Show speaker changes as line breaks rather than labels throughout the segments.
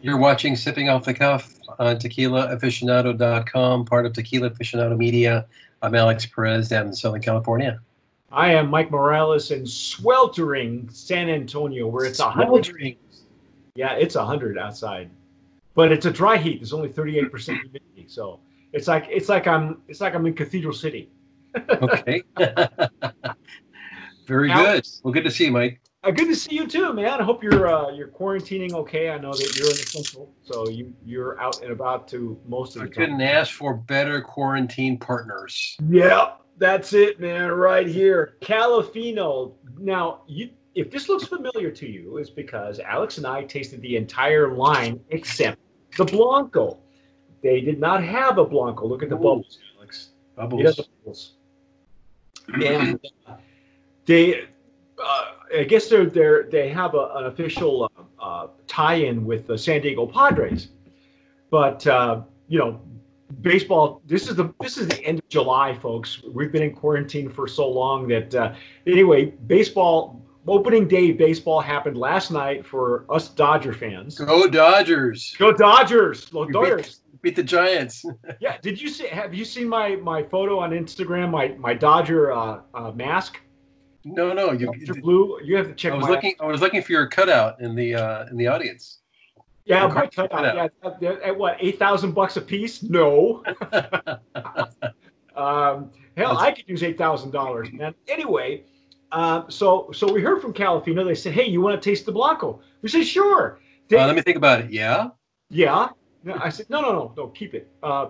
You're watching Sipping Off the Cuff on tequilaaficionado.com, part of Tequila Aficionado Media. I'm Alex Perez down in Southern California.
I am Mike Morales in sweltering San Antonio, where it's a hundred. Yeah, it's a hundred outside, but it's a dry heat. There's only 38 percent humidity, so it's like it's like I'm it's like I'm in Cathedral City.
okay. Very
Now-
good. Well, good to see you, Mike.
Uh, good to see you too, man. I hope you're uh, you're quarantining okay. I know that you're in the central, so you you're out and about to most of
I
the time.
couldn't ask for better quarantine partners.
Yeah, that's it, man. Right here, Califino. Now, you, if this looks familiar to you, it's because Alex and I tasted the entire line except the Blanco. They did not have a Blanco. Look at the
Ooh.
bubbles, Alex.
Bubbles.
The bubbles. And uh, they, I guess they're they're they have a, an official uh, uh, tie-in with the San Diego Padres, but uh, you know, baseball. This is the this is the end of July, folks. We've been in quarantine for so long that uh, anyway, baseball opening day baseball happened last night for us Dodger fans.
Go Dodgers.
Go Dodgers! Go Dodgers!
Beat the Giants.
Yeah, did you see? Have you seen my my photo on Instagram? My my Dodger uh, uh, mask,
No, no. You,
Dodger blue. You have to check.
I was looking. I was looking for your cutout in the uh, in the audience.
Yeah, my cutout. Yeah, at, at- at what eight thousand bucks a piece? No. Um, hell,
That's-
I could use eight thousand dollars, man. Anyway, uh, so so we heard from Califino. They said, "Hey, you want to taste the Blanco?" We said, "Sure." They-
Uh, let me think about it. Yeah.
Yeah. I said, no, no, no, no, keep it. Uh,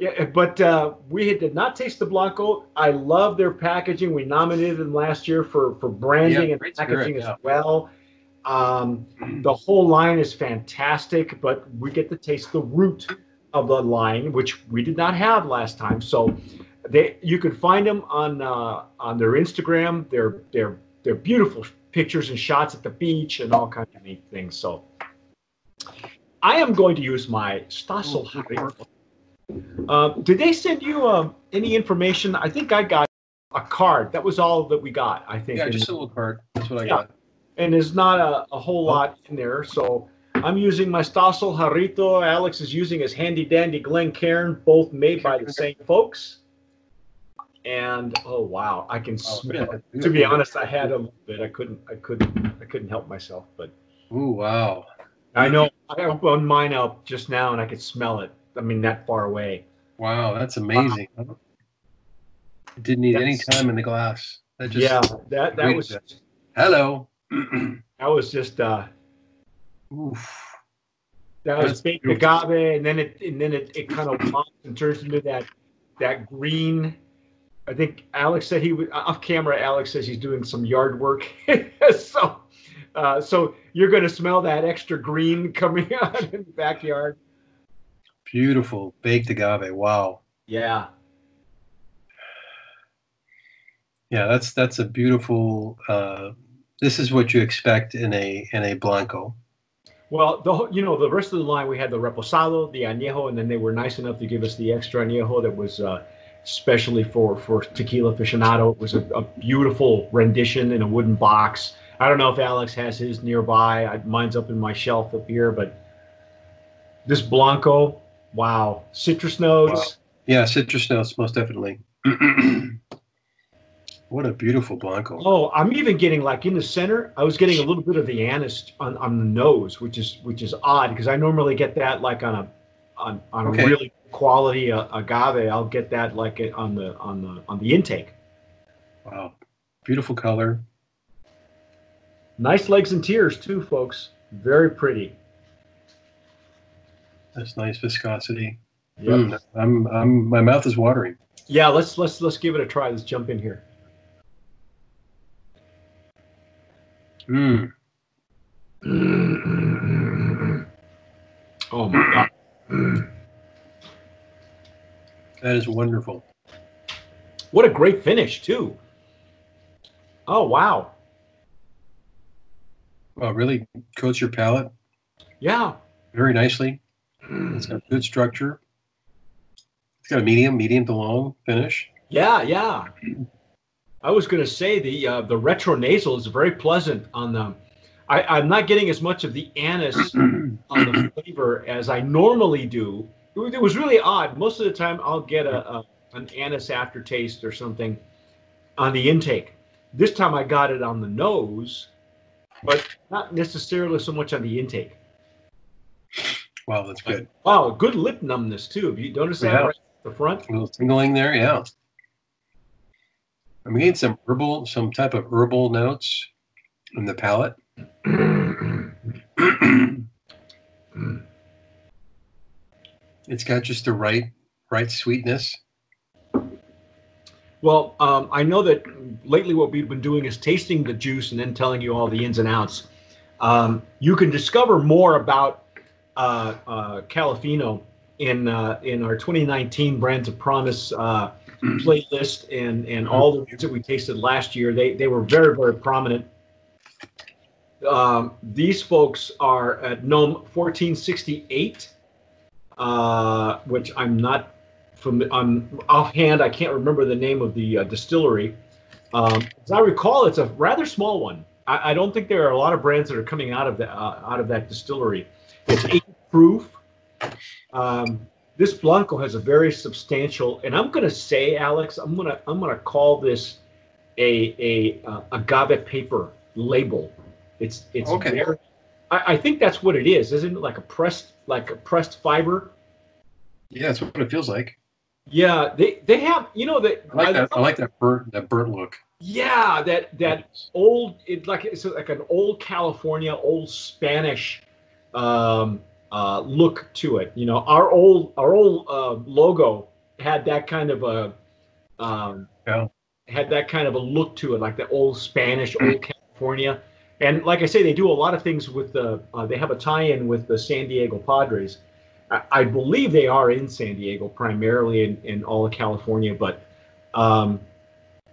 yeah, but uh, we did not taste the Blanco. I love their packaging. We nominated them last year for, for branding
Yeah,
and packaging
spirit,
as well. Um, the whole line is fantastic, but we get to taste the root of the line, which we did not have last time. So they, you can find them on uh, on their Instagram. They're they're they're beautiful pictures and shots at the beach and all kinds of neat things. So I am going to use my Stossel Harry. Uh, did they send you um, any information? I think I got a card. That was all that we got. I think.
Yeah, just a little card. That's what I
Yeah.
got.
and there's not a, a whole lot in there. So I'm using my Stossel Jarrito. Alex is using his handy dandy Glencairn, both made by the same folks. And oh wow, I can
Oh,
smell
yeah.
it. To be honest, I had a little bit. I couldn't. I couldn't. I couldn't help myself. But
Ooh, wow.
I know I opened mine up just now, and I could smell it. I mean, that far away.
Wow, that's amazing. It didn't need any time in the glass. That just
yeah, that that was
hello.
that was just uh
Oof.
that was
That's
baked
beautiful.
agave, and then it and then it, it kind of pops and turns into that that green. I think Alex said he was off camera. Alex says he's doing some yard work, so uh, so you're going to smell that extra green coming out in the backyard.
Beautiful baked agave. Wow.
Yeah,
Yeah, that's that's a beautiful. Uh, this is what you expect in a in a blanco.
Well, the you know the rest of the line we had the reposado, the añejo, and then they were nice enough to give us the extra añejo that was uh, specially for for tequila aficionado. It was a, a beautiful rendition in a wooden box. I don't know if Alex has his nearby. I, mine's up in my shelf up here, but this blanco, wow, citrus notes.
Wow. Yeah, citrus notes most definitely. what a beautiful blanco.
Oh, I'm even getting like in the center. I was getting a little bit of the anise on, on the nose, which is which is odd because I normally get that like on a on, on
Okay.
a really quality uh, agave. I'll get that like on the on the on the intake.
Wow, beautiful color.
Nice legs and tears too, folks. Very pretty.
That's nice viscosity.
Yep.
Mm, I'm I'm my mouth is watering.
Yeah, let's let's let's give it a try. Let's jump in here.
Mm.
Oh my god.
That is wonderful.
What a great finish too. Oh wow.
Well, really coats your palate
Yeah.
very nicely. It's got good structure. It's got a medium, medium to long finish.
Yeah, yeah. I was going to say the uh, the retro nasal is very pleasant on the. I, I'm not getting as much of the anise on the flavor as I normally do. It was, it was really odd. Most of the time, I'll get a, a an anise aftertaste or something on the intake. This time, I got it on the nose, but not necessarily so much on the intake.
Wow, that's good.
Wow, good lip numbness too. Have you noticed that
Yeah.
right the front?
A little tingling there, yeah. I'm getting some herbal, some type of herbal notes in the palate. it's got just the right, right sweetness.
Well, um, I know that lately what we've been doing is tasting the juice and then telling you all the ins and outs. Um, you can discover more about uh, uh, Califino in uh, in our 2019 Brands of Promise uh, playlist and and all the ones that we tasted last year. They they were very very prominent. Um, these folks are at NOM 1468, uh, which I'm not from on offhand, I can't remember the name of the uh, distillery. Um, as I recall, it's a rather small one. I, I, don't think there are a lot of brands that are coming out of the uh, out of that distillery. It's eight proof. Um, this Blanco has a very substantial, and I'm going to say, Alex, I'm going to I'm going to call this a a uh, agave paper label. It's it's
Okay.
very. I, I think that's what it is, isn't it? Like a pressed like a pressed fiber.
Yeah, that's what it feels like.
Yeah, they they have you know that
I like that. I like that burnt, that burnt look.
Yeah, that that old it like it's like an old California, old Spanish um, uh, look to it. You know, our old our old uh, logo had that kind of a um,
Yeah.
had that kind of a look to it, like the old Spanish, old California. And like I say, they do a lot of things with the. Uh, they have a tie-in with the San Diego Padres. I, I believe they are in San Diego primarily in, in all of California, but um,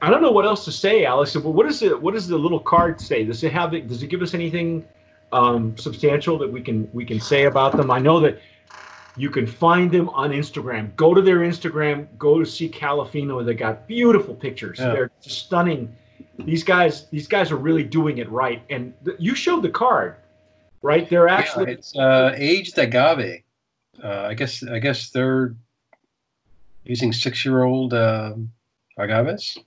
I don't know what else to say, Alex. But what is it? What does the little card say? Does it have? Does it give us anything um, substantial that we can we can say about them? I know that you can find them on Instagram. Go to their Instagram. Go to see Califino. They got beautiful pictures.
Yeah.
They're just stunning. These guys, these guys are really doing it right. And th- you showed the card, right? They're actually
yeah, it's uh, aged agave. Uh, I guess I guess they're using six-year-old uh, agaves.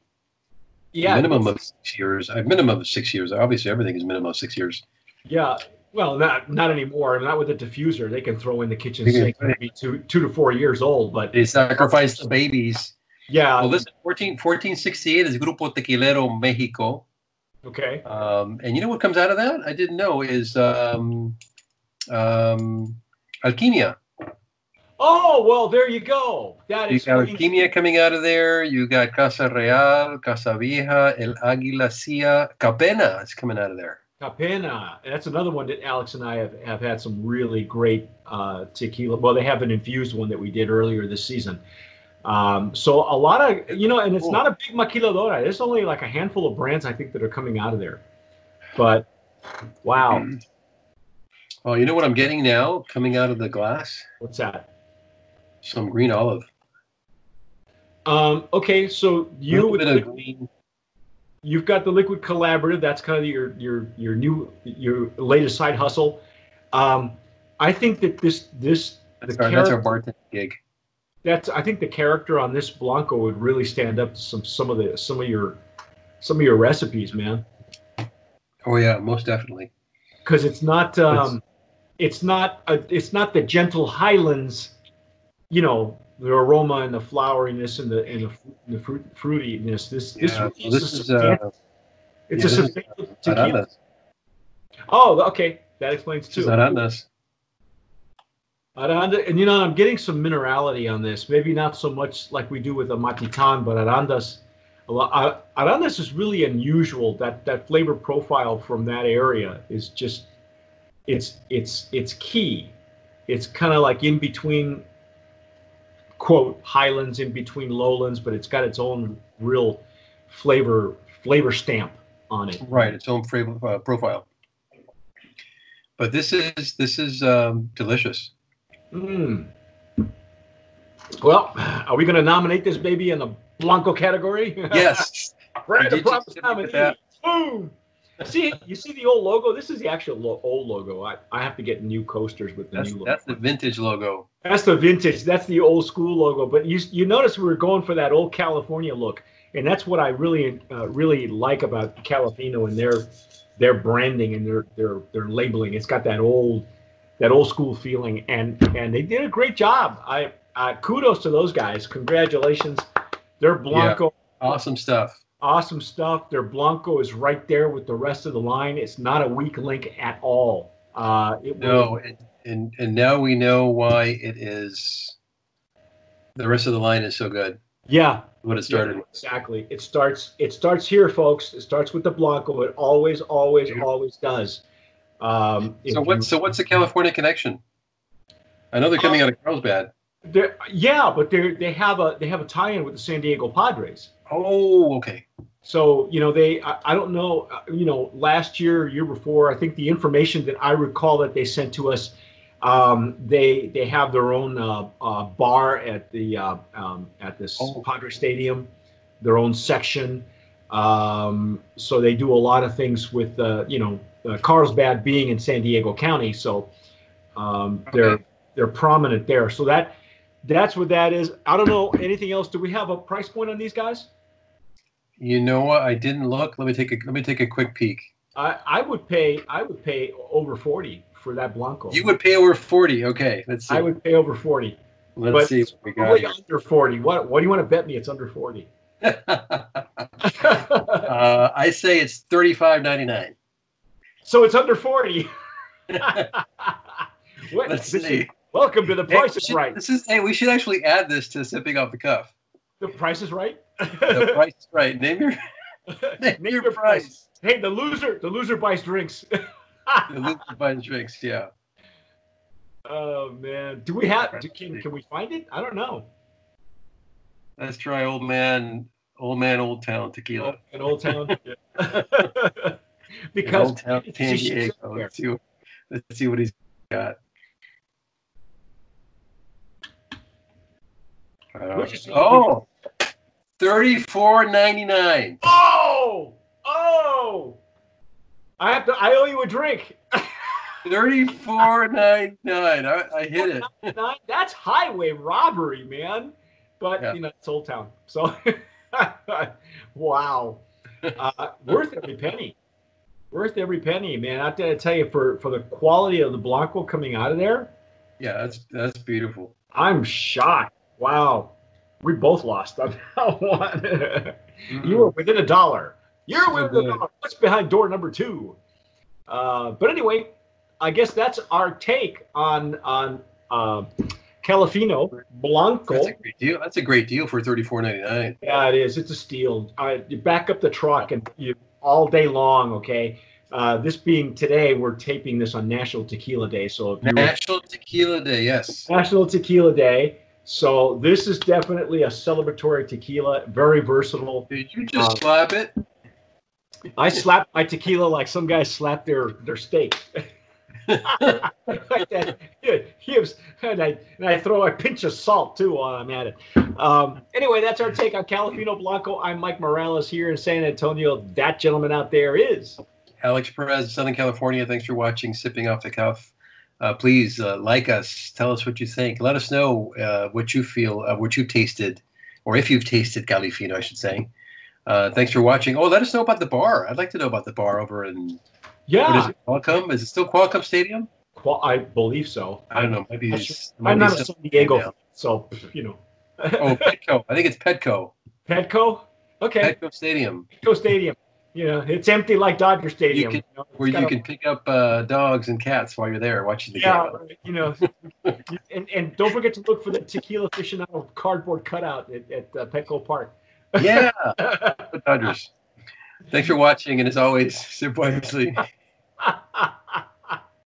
yeah,
minimum of six years. A minimum of six years. Obviously, everything is minimum of six years.
Yeah, well, not not anymore. Not with the diffuser. They can throw in the kitchen sink. Maybe two two to four years old, but
They sacrifice the babies.
yeah.
Well, listen, 14, 1468 is Grupo Tequilero Mexico.
okay.
Um, and you know what comes out of that? I didn't know is um, um, Alquimia.
Oh well, there you go. That
You got
explains.
Alquimia coming out of there. You got Casa Real, Casa Vieja, El Águila Cia, Capena is coming out of there.
Capena. That's another one that Alex and I have, have had some really great uh, tequila. Well, they have an infused one that we did earlier this season. Um, so a lot of you know, and it's
Cool.
not a big maquiladora. There's only like a handful of brands I think that are coming out of there. But wow,
Oh, you know what I'm getting now coming out of the glass?
what's that?
Some green olive.
Um, okay, so you
Little
with
bit of green.
You've got the liquid collaborative that's kind of your your your new your latest side hustle um i think that this this
That's
the
our, that's our
character-
gig.
that's i think the character on this blanco would really stand up to some some of the some of your some of your recipes man
Oh yeah, most definitely.
because it's not um it's not a, it's not the gentle highlands you know the aroma and the floweriness and the and the, fru- the fruit fruitiness this this,
Yeah, well,
is
this
a
is
substan-
uh,
it's
yeah,
a substantial tequila. Oh okay that explains too
Arandas.
Aranda, and you know, I'm getting some minerality on this. Maybe not so much like we do with a matitan, but Arandas, a Ar- Arandas is really unusual. That that flavor profile from that area is just, it's it's it's key. It's kind of like in between, quote highlands, in between lowlands, but it's got its own real flavor flavor stamp on it.
Right, its own flavor, uh, profile. But this is this is um, delicious.
Mm. Well, are we going to nominate this baby in the Blanco category?
Yes.
Brand
Did
of
you
promise nominee. Boom. See, you see the old logo. This is the actual lo- old logo. I, I have to get new coasters with the
That's
new logo.
that's the vintage logo.
That's the vintage. That's the old school logo. But you you notice we were going for that old California look, and that's what I really uh, really like about Califino and their their branding and their their their labeling. It's got that old that old school feeling, and and they did a great job. I uh, kudos to those guys. Congratulations. Their Blanco,
Awesome stuff.
Awesome stuff. Their Blanco is right there with the rest of the line. It's not a weak link at all. Uh, it
No,
was-
and, and and now we know why it is. The rest of the line is so good.
yeah,
What it started
Yeah,
with.
exactly. It starts. It starts here, folks. It starts with the Blanco. It always, always,
Yeah.
always does. Um,
So
you-
what's so what's the California connection? I know they're coming out of Carlsbad.
they're- yeah, but they they have a they have a tie-in with the San Diego Padres.
Oh, okay.
So you know they I, I don't know uh, you know last year year before I think the information that I recall that they sent to us um, they they have their own uh, uh, bar at the uh, um, at this
Oh.
Padre Stadium, their own section. Um, so they do a lot of things with uh, you know uh, Carlsbad being in San Diego County, so um, they're they're prominent there. So that that's what that is. I don't know anything else. Do we have a price point on these guys?
You know what? I didn't look. Let me take a let me take a quick peek.
I, I would pay I would pay over forty for that Blanco.
You would pay over forty. Okay, let's see.
I would pay over forty.
let's
but
see
it's
what we got.
under forty. What what do you want to bet me? It's under forty.
uh, I say it's thirty-five ninety-nine.
so it's under forty. What-
Let's
this is-
see.
welcome to the
Hey,
Price
we
is
should-
Right.
This is hey, we should actually add this to sipping off the cuff.
The Price is Right.
The price is right. Name your name
Name
your
your price.
price.
Hey, the loser the loser buys drinks.
The loser buys drinks. Yeah.
oh man, do we have? Do, can can we find it? I don't know.
Let's try old man, old man, old town tequila.
An Old Town. Because
old town San Diego. Let's see. What, let's see what he's got. Uh,
What'd you say?
oh, thirty-four ninety-nine.
Oh, oh! I have to. I owe you a drink.
Thirty-four ninety-nine. I, I hit it.
That's highway robbery, man. But
Yeah.
you know, it's Old Town. So, wow, uh, worth every penny. Worth every penny, man. I have got to tell you, for for the quality of the Blanco coming out of there,
Yeah, that's that's beautiful.
I'm shocked. Wow, we both lost on that one. you were within a dollar. You're
So
within a dollar. What's behind door number two? Uh, but anyway, I guess that's our take on on uh, Califino Blanco.
That's a great deal. That's a great deal for thirty-four ninety-nine.
Yeah, it is. It's a steal. You back up the truck and you all day long. Okay. Uh, this being today, we're taping this on National Tequila Day. So
National Tequila Day. Yes.
National Tequila Day. So this is definitely a celebratory tequila. Very versatile.
Did you just
Uh,
slap it?
I slap my tequila like some guys slap their their steak. like that. Yes. And I and I throw a pinch of salt too while I'm at it. Um, anyway, that's our take on Califino Blanco. I'm Mike Morales here in San Antonio. That gentleman out there is.
Alex Perez, Southern California. Thanks for watching Sipping Off the Cuff. Uh, please uh, like us. Tell us what you think. Let us know uh, what you feel, uh, what you tasted, or if you've tasted Califino, I should say. Uh, thanks for watching. Oh, let us know about the bar. I'd like to know about the bar over in
Yeah,
what is it? Qualcomm? Is it still Qualcomm Stadium?
I believe so.
I don't know. Maybe
I
it's,
should-
it might
I'm not a San Diego, fan, so you know.
Oh, Petco. I think it's Petco.
Petco. Okay,
Petco Stadium,
Petco Stadium. You know, it's empty like Dodger Stadium.
can-
know,
where you can pick up uh, dogs and cats while you're there watching the
yeah,
game.
you know, and, and don't forget to look for the tequila aficionado cardboard cutout at, at uh, Petco Park.
Yeah, Dodgers. Thanks for watching, and as always, sip wisely.